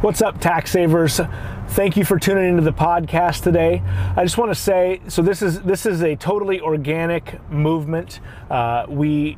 What's up, tax savers? Thank you for tuning into the podcast today. I just want to say, so this is this is a totally organic movement. Uh, we,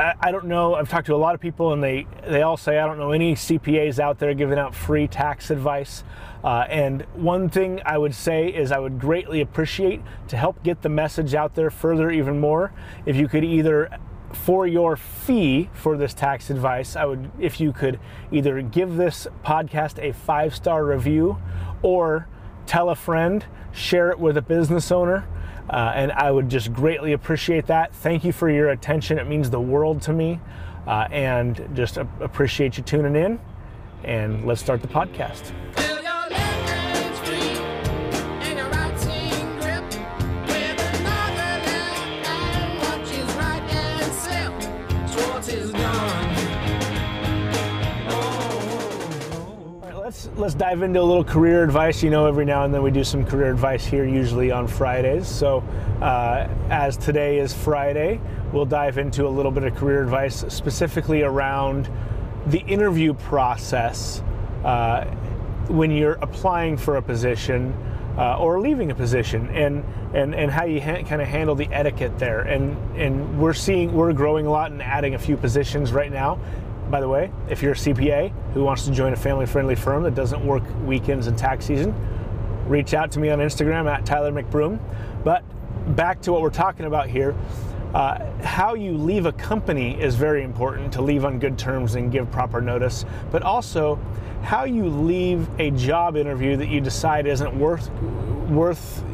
I, I don't know. I've talked to a lot of people, and they they all say I don't know any CPAs out there giving out free tax advice. Uh, and one thing I would say is I would greatly appreciate to help get the message out there further, even more, if you could either for your fee for this tax advice, I would, if you could either give this podcast a five star review or tell a friend, share it with a business owner. Uh, and I would just greatly appreciate that. Thank you for your attention. It means the world to me. Uh, and just appreciate you tuning in. And let's start the podcast. Let's dive into a little career advice. You know, every now and then we do some career advice here, usually on Fridays. So, uh, as today is Friday, we'll dive into a little bit of career advice specifically around the interview process uh, when you're applying for a position uh, or leaving a position, and and and how you ha- kind of handle the etiquette there. And and we're seeing we're growing a lot and adding a few positions right now by the way, if you're a CPA who wants to join a family friendly firm that doesn't work weekends and tax season, reach out to me on Instagram at Tyler McBroom. But back to what we're talking about here. Uh, how you leave a company is very important to leave on good terms and give proper notice, but also how you leave a job interview that you decide isn't worth worth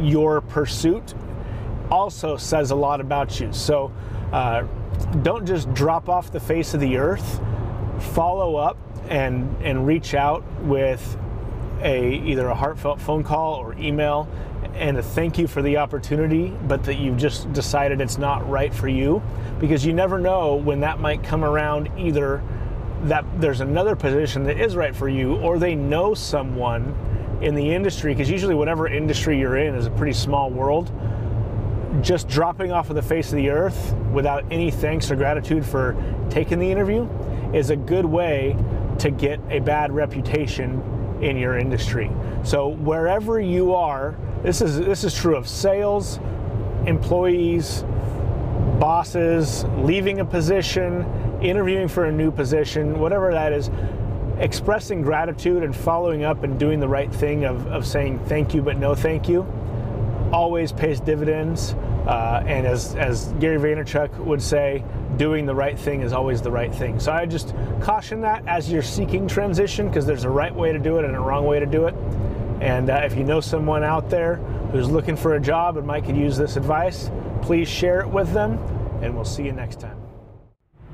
your pursuit also says a lot about you. So uh, don't just drop off the face of the earth. Follow up and and reach out with a either a heartfelt phone call or email and thank you for the opportunity, but that you've just decided it's not right for you. Because you never know when that might come around either that there's another position that is right for you or they know someone in the industry. Because usually whatever industry you're in is a pretty small world. Just dropping off of the face of the earth without any thanks or gratitude for taking the interview is a good way to get a bad reputation in your industry. So wherever you are, this is this is true of sales, employees, bosses, leaving a position, interviewing for a new position, whatever that is, expressing gratitude and following up and doing the right thing of, of saying thank you but no thank you always pays dividends. Uh, and as, as Gary Vaynerchuk would say, doing the right thing is always the right thing. So I just caution that as you're seeking transition because there's a right way to do it and a wrong way to do it. And uh, if you know someone out there who's looking for a job and might could use this advice, please share it with them, and we'll see you next time.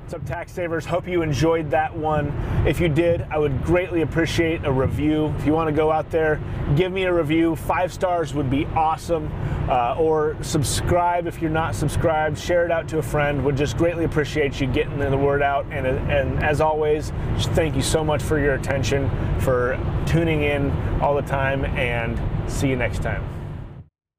What's up, tax savers? Hope you enjoyed that one. If you did, I would greatly appreciate a review. If you want to go out there, give me a review. Five stars would be awesome. Uh, or subscribe if you're not subscribed. Share it out to a friend. Would just greatly appreciate you getting the word out. And, and as always, thank you so much for your attention, for tuning in all the time, and see you next time.